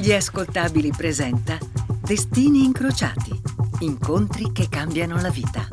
Gli ascoltabili presenta Destini incrociati, incontri che cambiano la vita.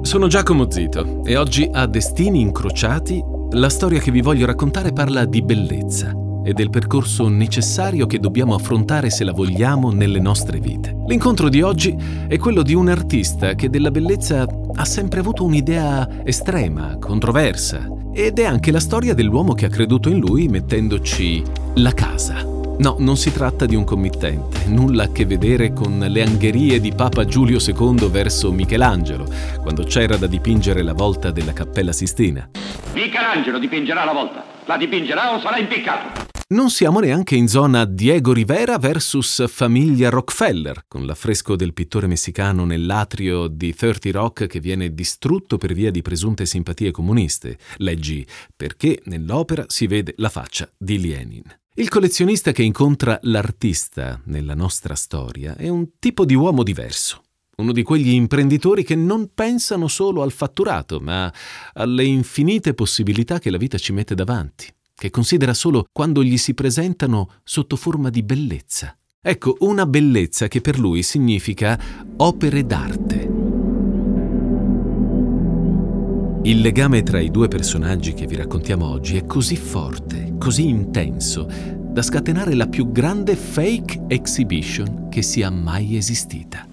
Sono Giacomo Zito e oggi a Destini incrociati la storia che vi voglio raccontare parla di bellezza e del percorso necessario che dobbiamo affrontare se la vogliamo nelle nostre vite. L'incontro di oggi è quello di un artista che della bellezza ha sempre avuto un'idea estrema, controversa, ed è anche la storia dell'uomo che ha creduto in lui mettendoci la casa. No, non si tratta di un committente, nulla a che vedere con le angherie di Papa Giulio II verso Michelangelo, quando c'era da dipingere la volta della Cappella Sistina. Michelangelo dipingerà la volta, la dipingerà o sarà impiccato. Non siamo neanche in zona Diego Rivera versus famiglia Rockefeller, con l'affresco del pittore messicano nell'atrio di 30 Rock che viene distrutto per via di presunte simpatie comuniste. Leggi perché nell'opera si vede la faccia di Lenin. Il collezionista che incontra l'artista nella nostra storia è un tipo di uomo diverso. Uno di quegli imprenditori che non pensano solo al fatturato, ma alle infinite possibilità che la vita ci mette davanti che considera solo quando gli si presentano sotto forma di bellezza. Ecco, una bellezza che per lui significa opere d'arte. Il legame tra i due personaggi che vi raccontiamo oggi è così forte, così intenso, da scatenare la più grande fake exhibition che sia mai esistita.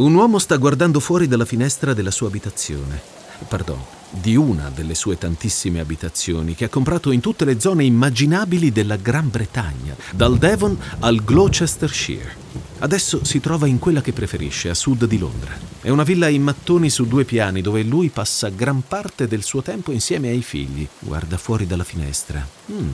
Un uomo sta guardando fuori dalla finestra della sua abitazione. Pardon, di una delle sue tantissime abitazioni che ha comprato in tutte le zone immaginabili della Gran Bretagna, dal Devon al Gloucestershire. Adesso si trova in quella che preferisce, a sud di Londra. È una villa in mattoni su due piani dove lui passa gran parte del suo tempo insieme ai figli. Guarda fuori dalla finestra. Mm,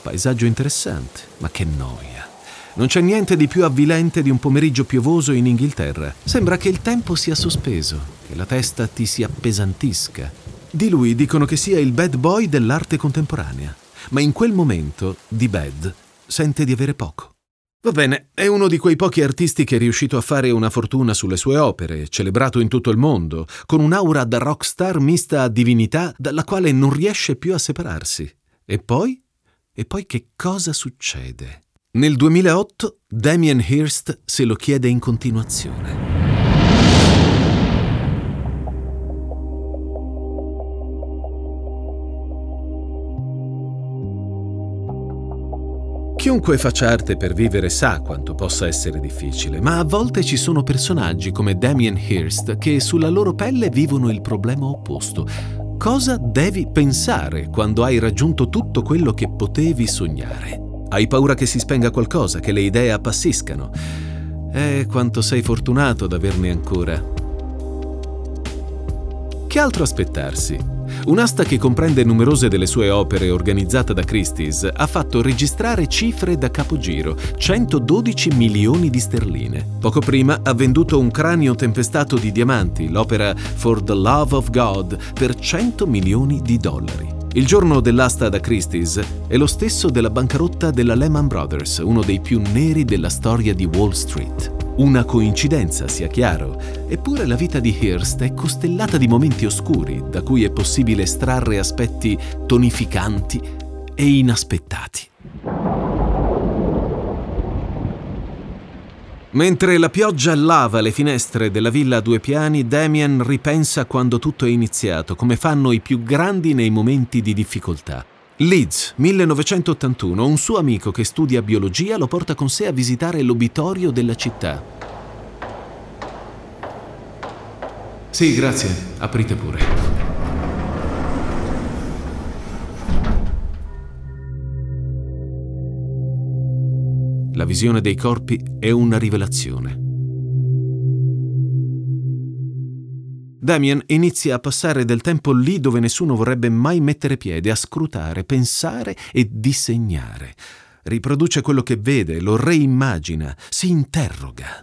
paesaggio interessante, ma che noia. Non c'è niente di più avvilente di un pomeriggio piovoso in Inghilterra. Sembra che il tempo sia sospeso, che la testa ti si appesantisca. Di lui dicono che sia il bad boy dell'arte contemporanea, ma in quel momento di bad sente di avere poco. Va bene, è uno di quei pochi artisti che è riuscito a fare una fortuna sulle sue opere, celebrato in tutto il mondo, con un'aura da rockstar mista a divinità dalla quale non riesce più a separarsi. E poi? E poi che cosa succede? Nel 2008 Damien Hirst se lo chiede in continuazione. Chiunque faccia arte per vivere sa quanto possa essere difficile, ma a volte ci sono personaggi come Damien Hirst che sulla loro pelle vivono il problema opposto. Cosa devi pensare quando hai raggiunto tutto quello che potevi sognare? Hai paura che si spenga qualcosa, che le idee appassiscano. Eh, quanto sei fortunato ad averne ancora. Che altro aspettarsi? Un'asta che comprende numerose delle sue opere organizzata da Christie's ha fatto registrare cifre da capogiro, 112 milioni di sterline. Poco prima ha venduto un cranio tempestato di diamanti, l'opera For the Love of God, per 100 milioni di dollari. Il giorno dell'asta da Christie's è lo stesso della bancarotta della Lehman Brothers, uno dei più neri della storia di Wall Street. Una coincidenza, sia chiaro, eppure la vita di Hearst è costellata di momenti oscuri da cui è possibile estrarre aspetti tonificanti e inaspettati. Mentre la pioggia lava le finestre della villa a due piani, Damien ripensa quando tutto è iniziato, come fanno i più grandi nei momenti di difficoltà. Leeds, 1981, un suo amico che studia biologia lo porta con sé a visitare l'obitorio della città. Sì, grazie, aprite pure. La visione dei corpi è una rivelazione. Damien inizia a passare del tempo lì dove nessuno vorrebbe mai mettere piede, a scrutare, pensare e disegnare. Riproduce quello che vede, lo reimmagina, si interroga.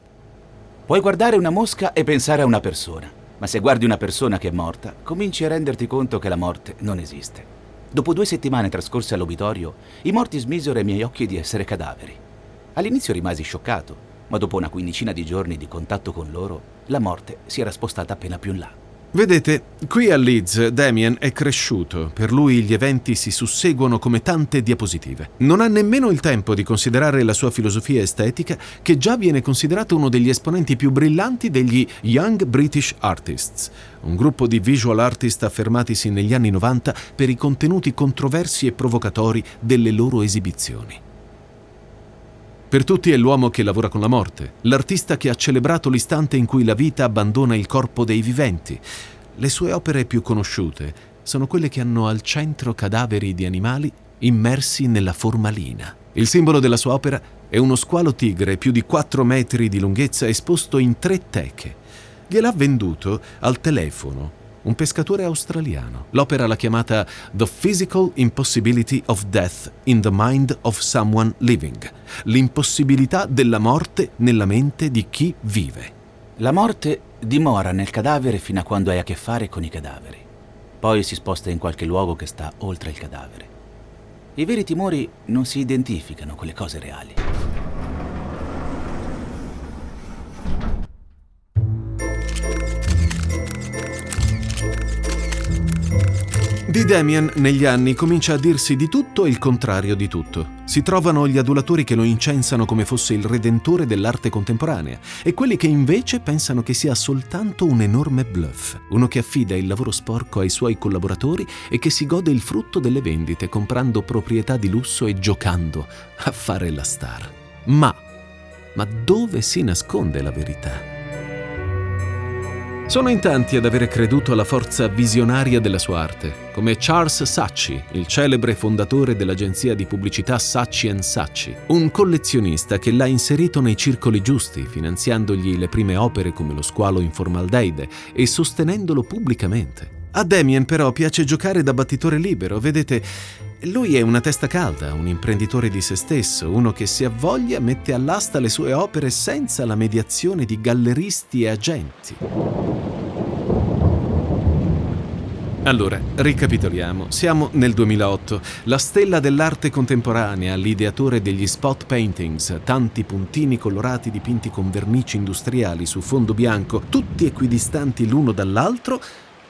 Puoi guardare una mosca e pensare a una persona, ma se guardi una persona che è morta, cominci a renderti conto che la morte non esiste. Dopo due settimane trascorse all'obitorio, i morti smisero ai miei occhi di essere cadaveri. All'inizio rimasi scioccato, ma dopo una quindicina di giorni di contatto con loro, la morte si era spostata appena più in là. Vedete, qui a Leeds Damien è cresciuto, per lui gli eventi si susseguono come tante diapositive. Non ha nemmeno il tempo di considerare la sua filosofia estetica, che già viene considerato uno degli esponenti più brillanti degli Young British Artists, un gruppo di visual artist affermatisi negli anni 90 per i contenuti controversi e provocatori delle loro esibizioni. Per tutti è l'uomo che lavora con la morte, l'artista che ha celebrato l'istante in cui la vita abbandona il corpo dei viventi. Le sue opere più conosciute sono quelle che hanno al centro cadaveri di animali immersi nella formalina. Il simbolo della sua opera è uno squalo tigre più di 4 metri di lunghezza esposto in tre teche. Gliel'ha venduto al telefono un pescatore australiano. L'opera l'ha chiamata The Physical Impossibility of Death in the Mind of Someone Living, l'impossibilità della morte nella mente di chi vive. La morte dimora nel cadavere fino a quando hai a che fare con i cadaveri. Poi si sposta in qualche luogo che sta oltre il cadavere. I veri timori non si identificano con le cose reali. Di Damien negli anni comincia a dirsi di tutto e il contrario di tutto. Si trovano gli adulatori che lo incensano come fosse il redentore dell'arte contemporanea e quelli che invece pensano che sia soltanto un enorme bluff, uno che affida il lavoro sporco ai suoi collaboratori e che si gode il frutto delle vendite comprando proprietà di lusso e giocando a fare la star. Ma, ma dove si nasconde la verità? Sono in tanti ad avere creduto alla forza visionaria della sua arte, come Charles Sacchi, il celebre fondatore dell'agenzia di pubblicità Sacchi Sacchi, un collezionista che l'ha inserito nei circoli giusti, finanziandogli le prime opere come Lo squalo in formaldeide e sostenendolo pubblicamente. A Damien però piace giocare da battitore libero, vedete, lui è una testa calda, un imprenditore di se stesso, uno che se ha voglia mette all'asta le sue opere senza la mediazione di galleristi e agenti. Allora, ricapitoliamo. Siamo nel 2008. La stella dell'arte contemporanea, l'ideatore degli spot paintings, tanti puntini colorati dipinti con vernici industriali su fondo bianco, tutti equidistanti l'uno dall'altro,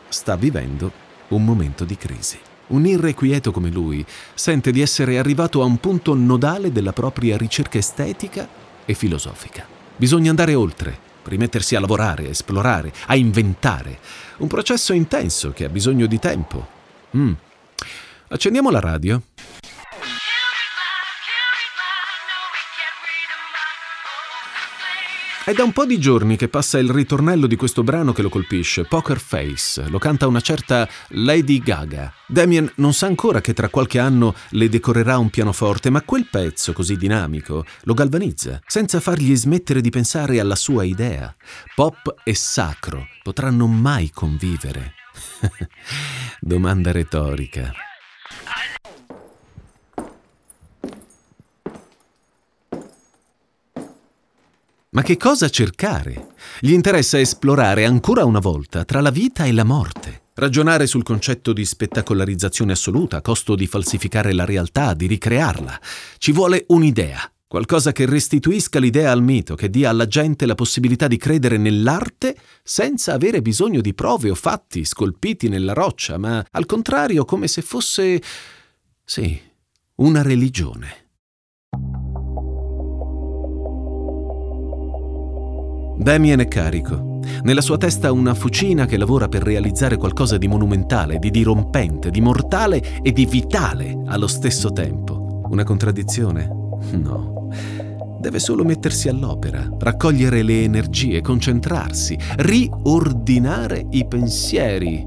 sta vivendo un momento di crisi. Un irrequieto come lui sente di essere arrivato a un punto nodale della propria ricerca estetica e filosofica. Bisogna andare oltre, rimettersi a lavorare, a esplorare, a inventare. Un processo intenso che ha bisogno di tempo. Mm. Accendiamo la radio. È da un po' di giorni che passa il ritornello di questo brano che lo colpisce, Poker Face. Lo canta una certa Lady Gaga. Damien non sa ancora che tra qualche anno le decorerà un pianoforte, ma quel pezzo così dinamico lo galvanizza, senza fargli smettere di pensare alla sua idea. Pop e sacro potranno mai convivere? Domanda retorica. Ma che cosa cercare? Gli interessa esplorare ancora una volta tra la vita e la morte, ragionare sul concetto di spettacolarizzazione assoluta a costo di falsificare la realtà, di ricrearla. Ci vuole un'idea, qualcosa che restituisca l'idea al mito, che dia alla gente la possibilità di credere nell'arte senza avere bisogno di prove o fatti scolpiti nella roccia, ma al contrario come se fosse, sì, una religione. Damien è carico. Nella sua testa una fucina che lavora per realizzare qualcosa di monumentale, di dirompente, di mortale e di vitale allo stesso tempo. Una contraddizione? No. Deve solo mettersi all'opera, raccogliere le energie, concentrarsi, riordinare i pensieri.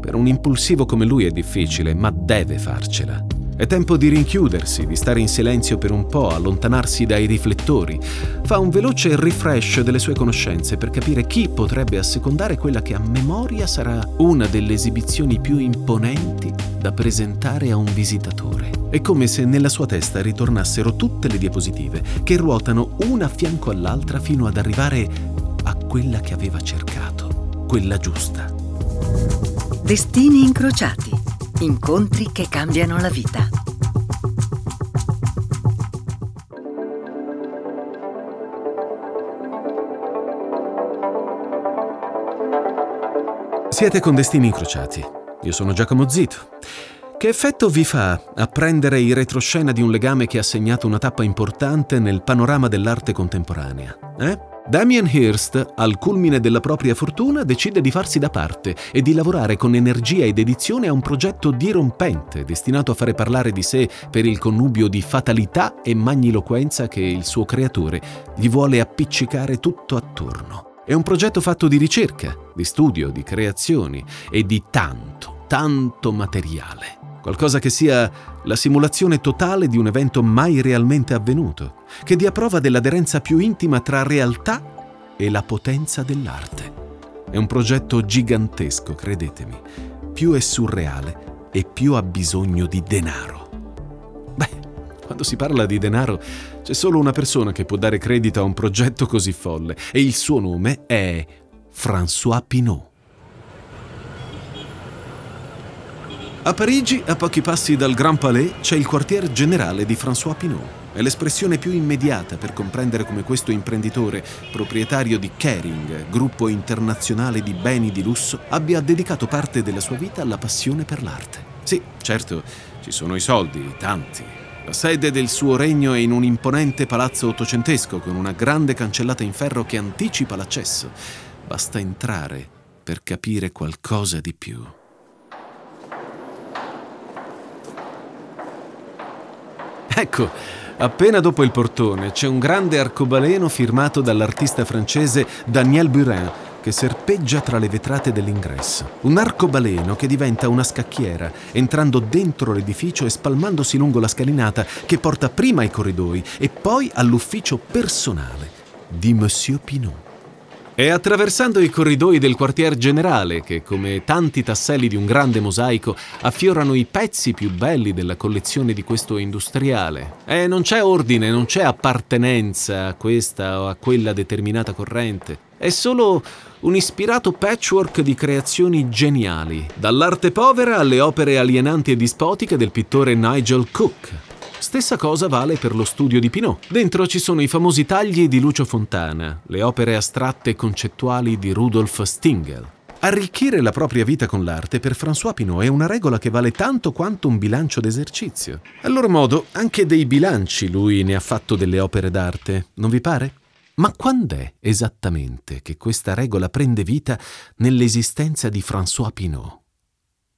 Per un impulsivo come lui è difficile, ma deve farcela. È tempo di rinchiudersi, di stare in silenzio per un po', allontanarsi dai riflettori. Fa un veloce refresh delle sue conoscenze per capire chi potrebbe assecondare quella che a memoria sarà una delle esibizioni più imponenti da presentare a un visitatore. È come se nella sua testa ritornassero tutte le diapositive che ruotano una a fianco all'altra fino ad arrivare a quella che aveva cercato, quella giusta. Destini incrociati Incontri che cambiano la vita. Siete con Destini Incrociati. Io sono Giacomo Zito. Che effetto vi fa apprendere il retroscena di un legame che ha segnato una tappa importante nel panorama dell'arte contemporanea? Eh? Damien Hirst, al culmine della propria fortuna, decide di farsi da parte e di lavorare con energia ed dedizione a un progetto dirompente, destinato a fare parlare di sé per il connubio di fatalità e magniloquenza che il suo creatore gli vuole appiccicare tutto attorno. È un progetto fatto di ricerca, di studio, di creazioni e di tanto, tanto materiale. Qualcosa che sia la simulazione totale di un evento mai realmente avvenuto, che dia prova dell'aderenza più intima tra realtà e la potenza dell'arte. È un progetto gigantesco, credetemi. Più è surreale e più ha bisogno di denaro. Beh, quando si parla di denaro c'è solo una persona che può dare credito a un progetto così folle e il suo nome è François Pinault. A Parigi, a pochi passi dal Grand Palais, c'è il quartier generale di François Pinault. È l'espressione più immediata per comprendere come questo imprenditore, proprietario di Kering, gruppo internazionale di beni di lusso, abbia dedicato parte della sua vita alla passione per l'arte. Sì, certo, ci sono i soldi, tanti, la sede del suo regno è in un imponente palazzo ottocentesco con una grande cancellata in ferro che anticipa l'accesso. Basta entrare per capire qualcosa di più. Ecco, appena dopo il portone c'è un grande arcobaleno firmato dall'artista francese Daniel Burin che serpeggia tra le vetrate dell'ingresso. Un arcobaleno che diventa una scacchiera, entrando dentro l'edificio e spalmandosi lungo la scalinata che porta prima ai corridoi e poi all'ufficio personale di Monsieur Pinot. È attraversando i corridoi del quartier generale che, come tanti tasselli di un grande mosaico, affiorano i pezzi più belli della collezione di questo industriale. E non c'è ordine, non c'è appartenenza a questa o a quella determinata corrente. È solo un ispirato patchwork di creazioni geniali, dall'arte povera alle opere alienanti e dispotiche del pittore Nigel Cook. Stessa cosa vale per lo studio di Pinot. Dentro ci sono i famosi tagli di Lucio Fontana, le opere astratte e concettuali di Rudolf Stingel. Arricchire la propria vita con l'arte per François Pinot è una regola che vale tanto quanto un bilancio d'esercizio. A loro modo, anche dei bilanci lui ne ha fatto delle opere d'arte, non vi pare? Ma quando è esattamente che questa regola prende vita nell'esistenza di François Pinot?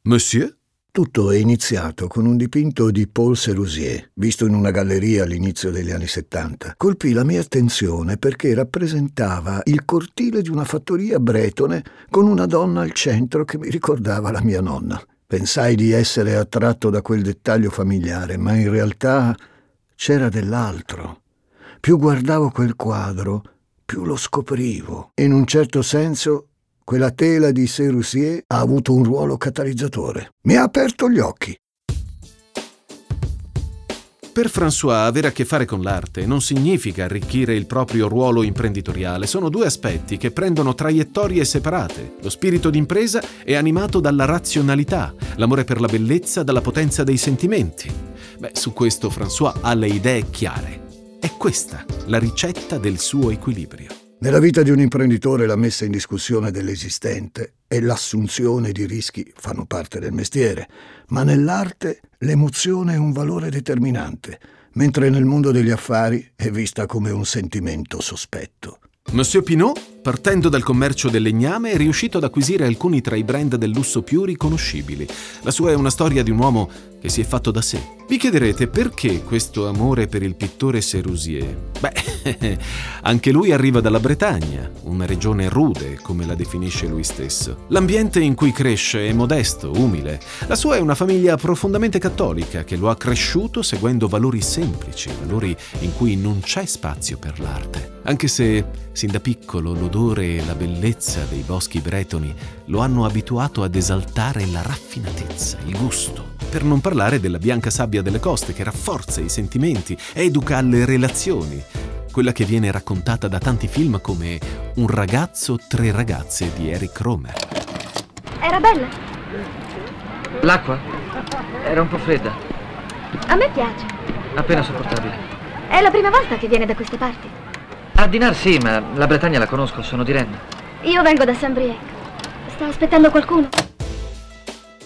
Monsieur? Tutto è iniziato con un dipinto di Paul Serusier, visto in una galleria all'inizio degli anni 70. Colpì la mia attenzione perché rappresentava il cortile di una fattoria bretone con una donna al centro che mi ricordava la mia nonna. Pensai di essere attratto da quel dettaglio familiare, ma in realtà c'era dell'altro. Più guardavo quel quadro, più lo scoprivo. In un certo senso, quella tela di Serusier ha avuto un ruolo catalizzatore. Mi ha aperto gli occhi. Per François avere a che fare con l'arte non significa arricchire il proprio ruolo imprenditoriale, sono due aspetti che prendono traiettorie separate. Lo spirito d'impresa è animato dalla razionalità, l'amore per la bellezza dalla potenza dei sentimenti. Beh, su questo François ha le idee chiare. È questa la ricetta del suo equilibrio. Nella vita di un imprenditore la messa in discussione dell'esistente e l'assunzione di rischi fanno parte del mestiere, ma nell'arte l'emozione è un valore determinante, mentre nel mondo degli affari è vista come un sentimento sospetto. Monsieur Pinot, partendo dal commercio del legname, è riuscito ad acquisire alcuni tra i brand del lusso più riconoscibili. La sua è una storia di un uomo che si è fatto da sé. Vi chiederete perché questo amore per il pittore Serusier? Beh, anche lui arriva dalla Bretagna, una regione rude, come la definisce lui stesso. L'ambiente in cui cresce è modesto, umile. La sua è una famiglia profondamente cattolica che lo ha cresciuto seguendo valori semplici, valori in cui non c'è spazio per l'arte. Anche se, sin da piccolo, l'odore e la bellezza dei boschi bretoni lo hanno abituato ad esaltare la raffinatezza, il gusto per non parlare della bianca sabbia delle coste che rafforza i sentimenti, educa alle relazioni, quella che viene raccontata da tanti film come Un ragazzo, tre ragazze di Eric Romer. Era bella? L'acqua? Era un po' fredda, A me piace. appena sopportabile. È la prima volta che viene da queste parti. A Dinar sì, ma la Bretagna la conosco, sono di Rennes. Io vengo da Saint-Brieuc. Sta aspettando qualcuno?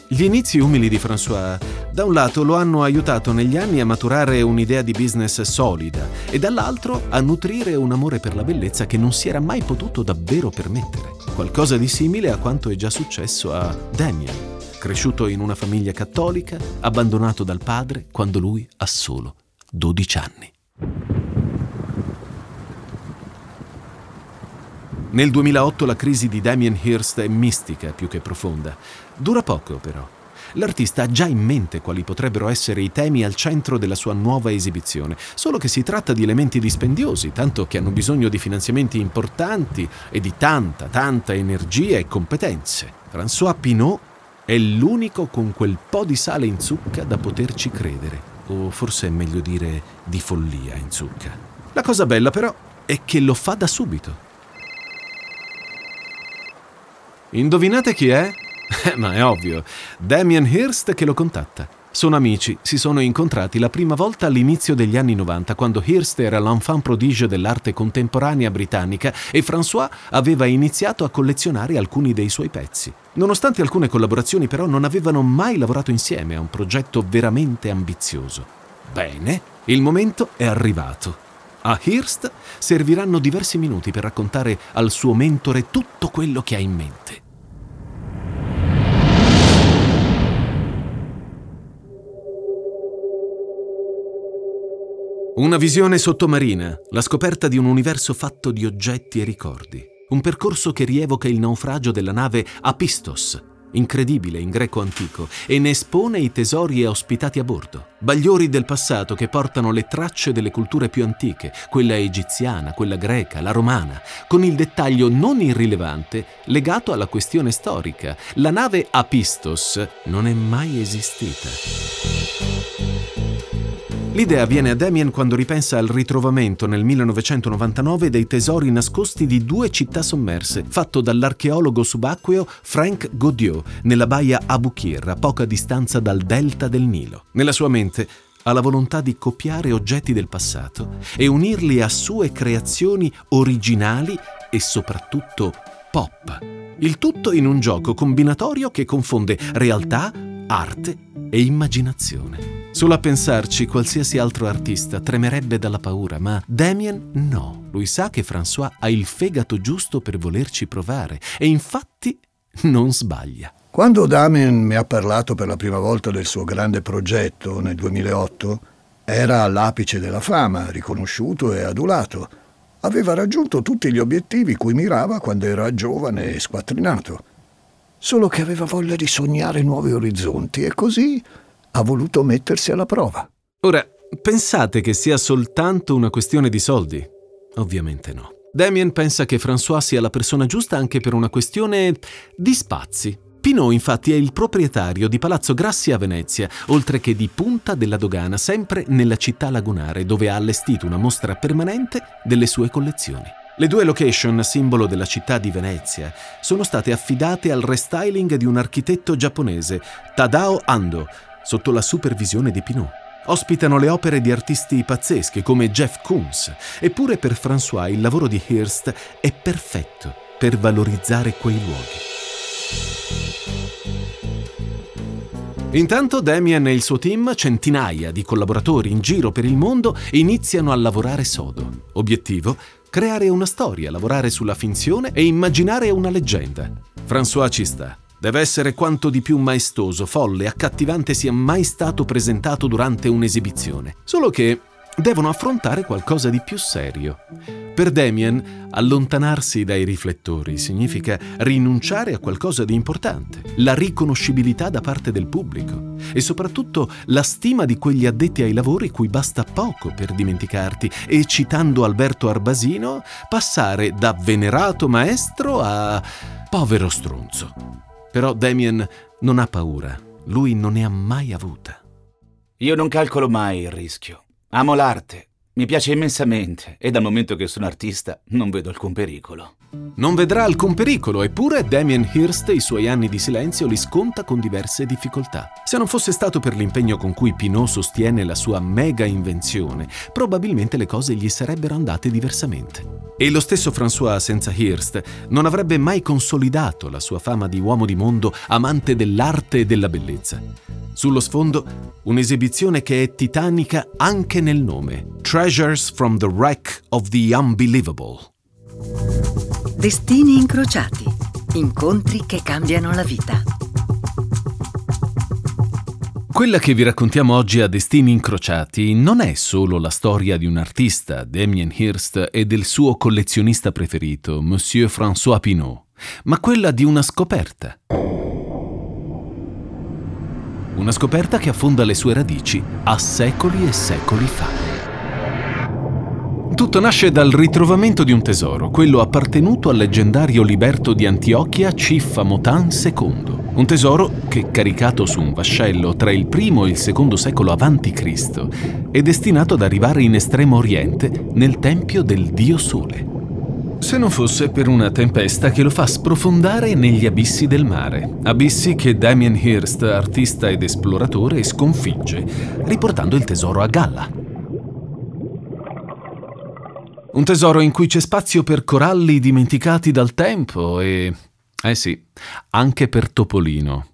Gli inizi umili di François, da un lato, lo hanno aiutato negli anni a maturare un'idea di business solida e dall'altro a nutrire un amore per la bellezza che non si era mai potuto davvero permettere. Qualcosa di simile a quanto è già successo a Damien, cresciuto in una famiglia cattolica, abbandonato dal padre quando lui ha solo 12 anni. Nel 2008 la crisi di Damien Hirst è mistica più che profonda. Dura poco però. L'artista ha già in mente quali potrebbero essere i temi al centro della sua nuova esibizione, solo che si tratta di elementi dispendiosi, tanto che hanno bisogno di finanziamenti importanti e di tanta, tanta energia e competenze. François Pinault è l'unico con quel po' di sale in zucca da poterci credere, o forse è meglio dire di follia in zucca. La cosa bella però è che lo fa da subito. Indovinate chi è? Eh, ma è ovvio, Damien Hirst che lo contatta. Sono amici, si sono incontrati la prima volta all'inizio degli anni 90, quando Hirst era l'enfant prodigio dell'arte contemporanea britannica e François aveva iniziato a collezionare alcuni dei suoi pezzi. Nonostante alcune collaborazioni però non avevano mai lavorato insieme a un progetto veramente ambizioso. Bene, il momento è arrivato. A Hirst serviranno diversi minuti per raccontare al suo mentore tutto quello che ha in mente. Una visione sottomarina, la scoperta di un universo fatto di oggetti e ricordi. Un percorso che rievoca il naufragio della nave Apistos, incredibile in greco antico, e ne espone i tesori ospitati a bordo. Bagliori del passato che portano le tracce delle culture più antiche, quella egiziana, quella greca, la romana, con il dettaglio non irrilevante legato alla questione storica. La nave Apistos non è mai esistita. L'idea viene a Damien quando ripensa al ritrovamento nel 1999 dei tesori nascosti di due città sommerse, fatto dall'archeologo subacqueo Frank Godieu nella baia Abukir, a poca distanza dal delta del Nilo. Nella sua mente ha la volontà di copiare oggetti del passato e unirli a sue creazioni originali e soprattutto pop. Il tutto in un gioco combinatorio che confonde realtà, arte e immaginazione. Solo a pensarci, qualsiasi altro artista tremerebbe dalla paura, ma Damien no. Lui sa che François ha il fegato giusto per volerci provare e infatti non sbaglia. Quando Damien mi ha parlato per la prima volta del suo grande progetto nel 2008, era all'apice della fama, riconosciuto e adulato. Aveva raggiunto tutti gli obiettivi cui mirava quando era giovane e squattrinato. Solo che aveva voglia di sognare nuovi orizzonti e così ha voluto mettersi alla prova. Ora, pensate che sia soltanto una questione di soldi? Ovviamente no. Damien pensa che François sia la persona giusta anche per una questione di spazi. Pinot infatti è il proprietario di Palazzo Grassi a Venezia, oltre che di Punta della Dogana, sempre nella città lagunare, dove ha allestito una mostra permanente delle sue collezioni. Le due location, simbolo della città di Venezia, sono state affidate al restyling di un architetto giapponese, Tadao Ando, sotto la supervisione di Pinot. Ospitano le opere di artisti pazzeschi come Jeff Koons, eppure per François il lavoro di Hirst è perfetto per valorizzare quei luoghi. Intanto Damien e il suo team, centinaia di collaboratori in giro per il mondo, iniziano a lavorare sodo. Obiettivo? Creare una storia, lavorare sulla finzione e immaginare una leggenda. François ci sta. Deve essere quanto di più maestoso, folle, accattivante sia mai stato presentato durante un'esibizione. Solo che devono affrontare qualcosa di più serio. Per Damien, allontanarsi dai riflettori significa rinunciare a qualcosa di importante, la riconoscibilità da parte del pubblico e soprattutto la stima di quegli addetti ai lavori cui basta poco per dimenticarti e, citando Alberto Arbasino, passare da venerato maestro a povero stronzo. Però Damien non ha paura, lui non ne ha mai avuta. Io non calcolo mai il rischio. Amo l'arte Mi piace immensamente e dal momento che sono artista non vedo alcun pericolo. Non vedrà alcun pericolo, eppure Damien Hirst i suoi anni di silenzio li sconta con diverse difficoltà. Se non fosse stato per l'impegno con cui Pinot sostiene la sua mega invenzione, probabilmente le cose gli sarebbero andate diversamente. E lo stesso François senza Hirst non avrebbe mai consolidato la sua fama di uomo di mondo, amante dell'arte e della bellezza. Sullo sfondo, un'esibizione che è titanica anche nel nome, Treasures from the Wreck of the Unbelievable. Destini incrociati. Incontri che cambiano la vita. Quella che vi raccontiamo oggi a Destini Incrociati non è solo la storia di un artista, Damien Hirst, e del suo collezionista preferito, Monsieur François Pinault, ma quella di una scoperta. Una scoperta che affonda le sue radici a secoli e secoli fa. Tutto nasce dal ritrovamento di un tesoro, quello appartenuto al leggendario liberto di Antiochia Ciffa Motan II. Un tesoro che, caricato su un vascello tra il primo e il secondo secolo a.C., è destinato ad arrivare in estremo oriente nel tempio del dio Sole. Se non fosse per una tempesta che lo fa sprofondare negli abissi del mare, abissi che Damien Hirst, artista ed esploratore, sconfigge, riportando il tesoro a galla. Un tesoro in cui c'è spazio per coralli dimenticati dal tempo e... Eh sì, anche per Topolino.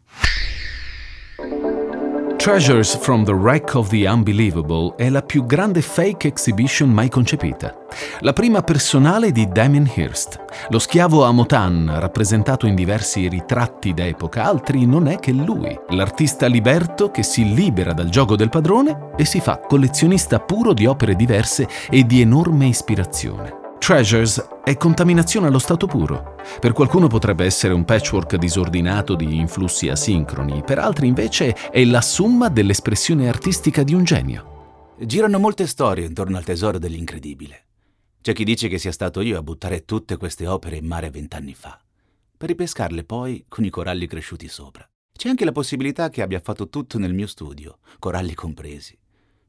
Treasures from the Wreck of the Unbelievable è la più grande fake exhibition mai concepita. La prima personale di Damien Hirst. Lo schiavo Amotan, rappresentato in diversi ritratti d'epoca, altri non è che lui, l'artista liberto che si libera dal gioco del padrone e si fa collezionista puro di opere diverse e di enorme ispirazione. Treasures è contaminazione allo stato puro. Per qualcuno potrebbe essere un patchwork disordinato di influssi asincroni, per altri invece è la somma dell'espressione artistica di un genio. Girano molte storie intorno al tesoro dell'incredibile. C'è chi dice che sia stato io a buttare tutte queste opere in mare vent'anni fa, per ripescarle poi con i coralli cresciuti sopra. C'è anche la possibilità che abbia fatto tutto nel mio studio, coralli compresi.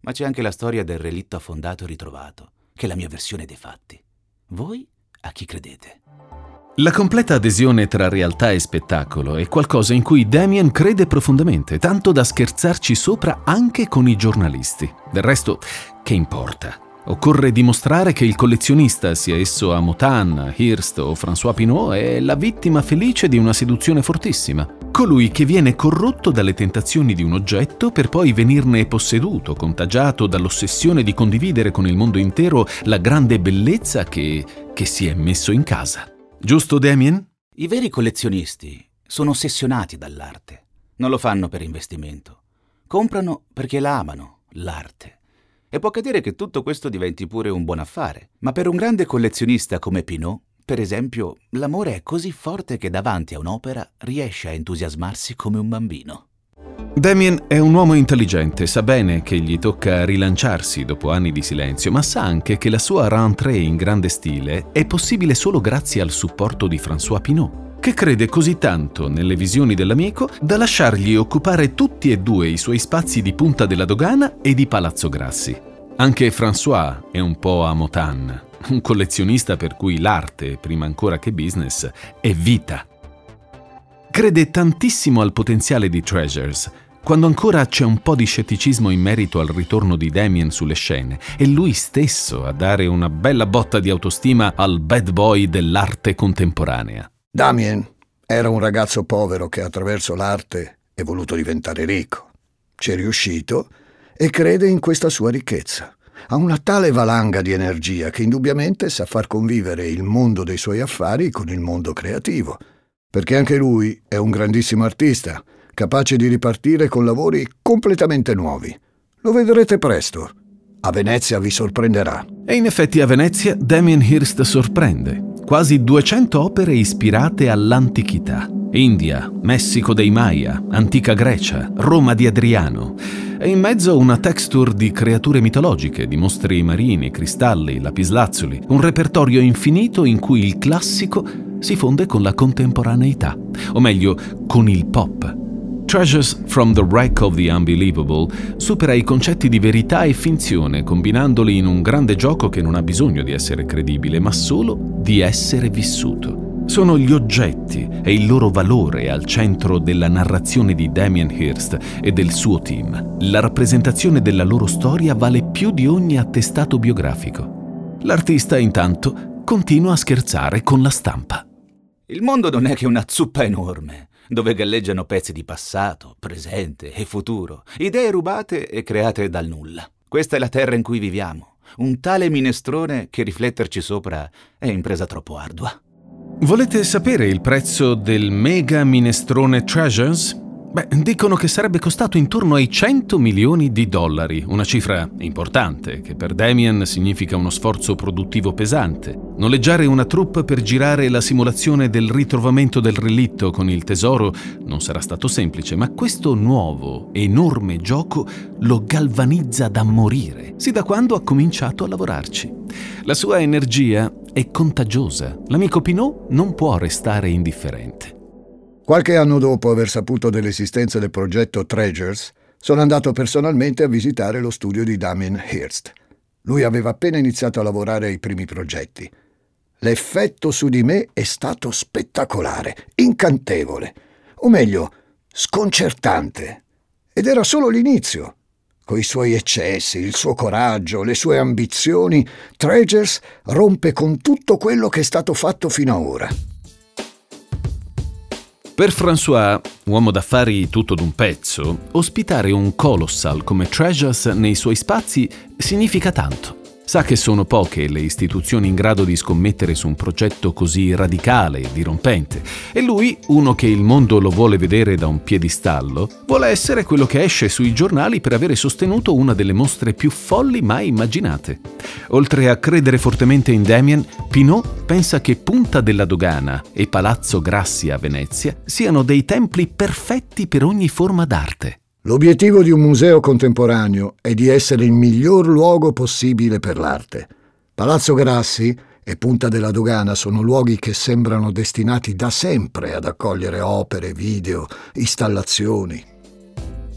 Ma c'è anche la storia del relitto affondato e ritrovato, che è la mia versione dei fatti. Voi a chi credete? La completa adesione tra realtà e spettacolo è qualcosa in cui Damien crede profondamente, tanto da scherzarci sopra anche con i giornalisti. Del resto, che importa? Occorre dimostrare che il collezionista, sia esso Amotan, Hirst o François Pinault, è la vittima felice di una seduzione fortissima. Colui che viene corrotto dalle tentazioni di un oggetto per poi venirne posseduto, contagiato dall'ossessione di condividere con il mondo intero la grande bellezza che, che si è messo in casa. Giusto, Damien? I veri collezionisti sono ossessionati dall'arte. Non lo fanno per investimento. Comprano perché la amano, l'arte. E può accadere che tutto questo diventi pure un buon affare. Ma per un grande collezionista come Pinot, per esempio, l'amore è così forte che davanti a un'opera riesce a entusiasmarsi come un bambino. Damien è un uomo intelligente, sa bene che gli tocca rilanciarsi dopo anni di silenzio, ma sa anche che la sua rentrée in grande stile è possibile solo grazie al supporto di François Pinot, che crede così tanto nelle visioni dell'amico da lasciargli occupare tutti e due i suoi spazi di Punta della Dogana e di Palazzo Grassi. Anche François è un po' a Motan, un collezionista per cui l'arte, prima ancora che business, è vita. Crede tantissimo al potenziale di Treasures, quando ancora c'è un po' di scetticismo in merito al ritorno di Damien sulle scene, è lui stesso a dare una bella botta di autostima al bad boy dell'arte contemporanea. Damien era un ragazzo povero che attraverso l'arte è voluto diventare ricco. Ci è riuscito e crede in questa sua ricchezza. Ha una tale valanga di energia che indubbiamente sa far convivere il mondo dei suoi affari con il mondo creativo, perché anche lui è un grandissimo artista, capace di ripartire con lavori completamente nuovi. Lo vedrete presto. A Venezia vi sorprenderà. E in effetti a Venezia Damien Hirst sorprende. Quasi 200 opere ispirate all'antichità. India, Messico dei Maya, antica Grecia, Roma di Adriano. E in mezzo una texture di creature mitologiche, di mostri marini, cristalli, lapislazzuli, un repertorio infinito in cui il classico si fonde con la contemporaneità, o meglio, con il pop. Treasures from the Wreck of the Unbelievable supera i concetti di verità e finzione combinandoli in un grande gioco che non ha bisogno di essere credibile, ma solo di essere vissuto. Sono gli oggetti e il loro valore al centro della narrazione di Damien Hirst e del suo team. La rappresentazione della loro storia vale più di ogni attestato biografico. L'artista, intanto, continua a scherzare con la stampa. Il mondo non è che una zuppa enorme dove galleggiano pezzi di passato, presente e futuro, idee rubate e create dal nulla. Questa è la terra in cui viviamo, un tale minestrone che rifletterci sopra è impresa troppo ardua. Volete sapere il prezzo del mega minestrone Treasures? Beh, dicono che sarebbe costato intorno ai 100 milioni di dollari, una cifra importante, che per Damien significa uno sforzo produttivo pesante. Noleggiare una troupe per girare la simulazione del ritrovamento del relitto con il tesoro non sarà stato semplice, ma questo nuovo, enorme gioco lo galvanizza da morire, sì da quando ha cominciato a lavorarci. La sua energia è contagiosa. L'amico Pinot non può restare indifferente. Qualche anno dopo aver saputo dell'esistenza del progetto Treasures, sono andato personalmente a visitare lo studio di Damien Hirst. Lui aveva appena iniziato a lavorare ai primi progetti. L'effetto su di me è stato spettacolare, incantevole, o meglio, sconcertante. Ed era solo l'inizio. Coi suoi eccessi, il suo coraggio, le sue ambizioni, Treasures rompe con tutto quello che è stato fatto fino ad ora. Per François, uomo d'affari tutto d'un pezzo, ospitare un colossal come Treasures nei suoi spazi significa tanto. Sa che sono poche le istituzioni in grado di scommettere su un progetto così radicale e dirompente. E lui, uno che il mondo lo vuole vedere da un piedistallo, vuole essere quello che esce sui giornali per avere sostenuto una delle mostre più folli mai immaginate. Oltre a credere fortemente in Damien, Pinot pensa che Punta della Dogana e Palazzo Grassi a Venezia siano dei templi perfetti per ogni forma d'arte. L'obiettivo di un museo contemporaneo è di essere il miglior luogo possibile per l'arte. Palazzo Grassi e Punta della Dogana sono luoghi che sembrano destinati da sempre ad accogliere opere, video, installazioni.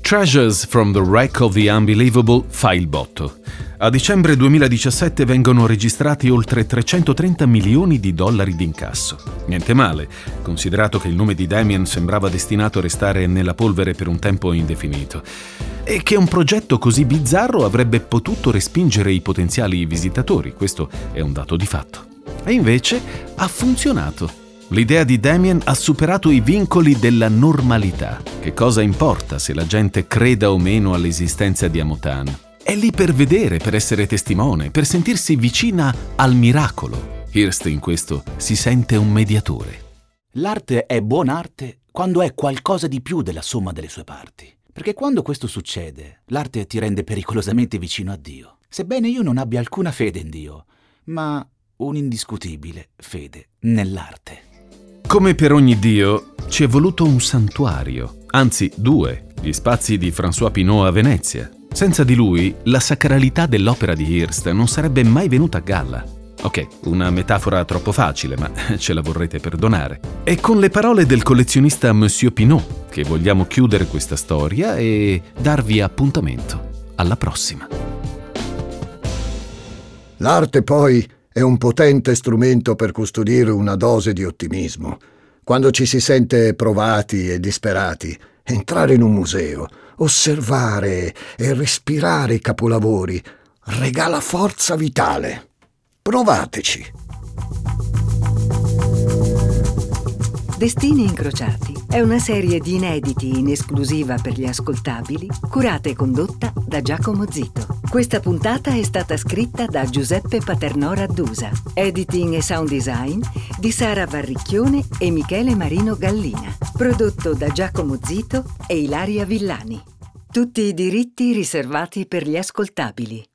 Treasures from the Wreck of the Unbelievable fa il botto. A dicembre 2017 vengono registrati oltre 330 milioni di dollari di incasso. Niente male, considerato che il nome di Damien sembrava destinato a restare nella polvere per un tempo indefinito. E che un progetto così bizzarro avrebbe potuto respingere i potenziali visitatori, questo è un dato di fatto. E invece ha funzionato. L'idea di Damien ha superato i vincoli della normalità. Che cosa importa se la gente creda o meno all'esistenza di Amotan? È lì per vedere, per essere testimone, per sentirsi vicina al miracolo. Hirst in questo si sente un mediatore. L'arte è buon'arte quando è qualcosa di più della somma delle sue parti. Perché quando questo succede, l'arte ti rende pericolosamente vicino a Dio. Sebbene io non abbia alcuna fede in Dio, ma un'indiscutibile fede nell'arte. Come per ogni Dio, ci è voluto un santuario, anzi due, gli spazi di François Pinault a Venezia, senza di lui, la sacralità dell'opera di Hirst non sarebbe mai venuta a galla. Ok, una metafora troppo facile, ma ce la vorrete perdonare. È con le parole del collezionista Monsieur Pinot che vogliamo chiudere questa storia e darvi appuntamento. Alla prossima. L'arte poi è un potente strumento per custodire una dose di ottimismo. Quando ci si sente provati e disperati, entrare in un museo, osservare e respirare i capolavori regala forza vitale. Provateci. Destini incrociati è una serie di inediti in esclusiva per gli ascoltabili, curata e condotta da Giacomo Zito. Questa puntata è stata scritta da Giuseppe Paternò Raddusa, editing e sound design di Sara Varricchione e Michele Marino Gallina, prodotto da Giacomo Zito e Ilaria Villani. Tutti i diritti riservati per gli ascoltabili.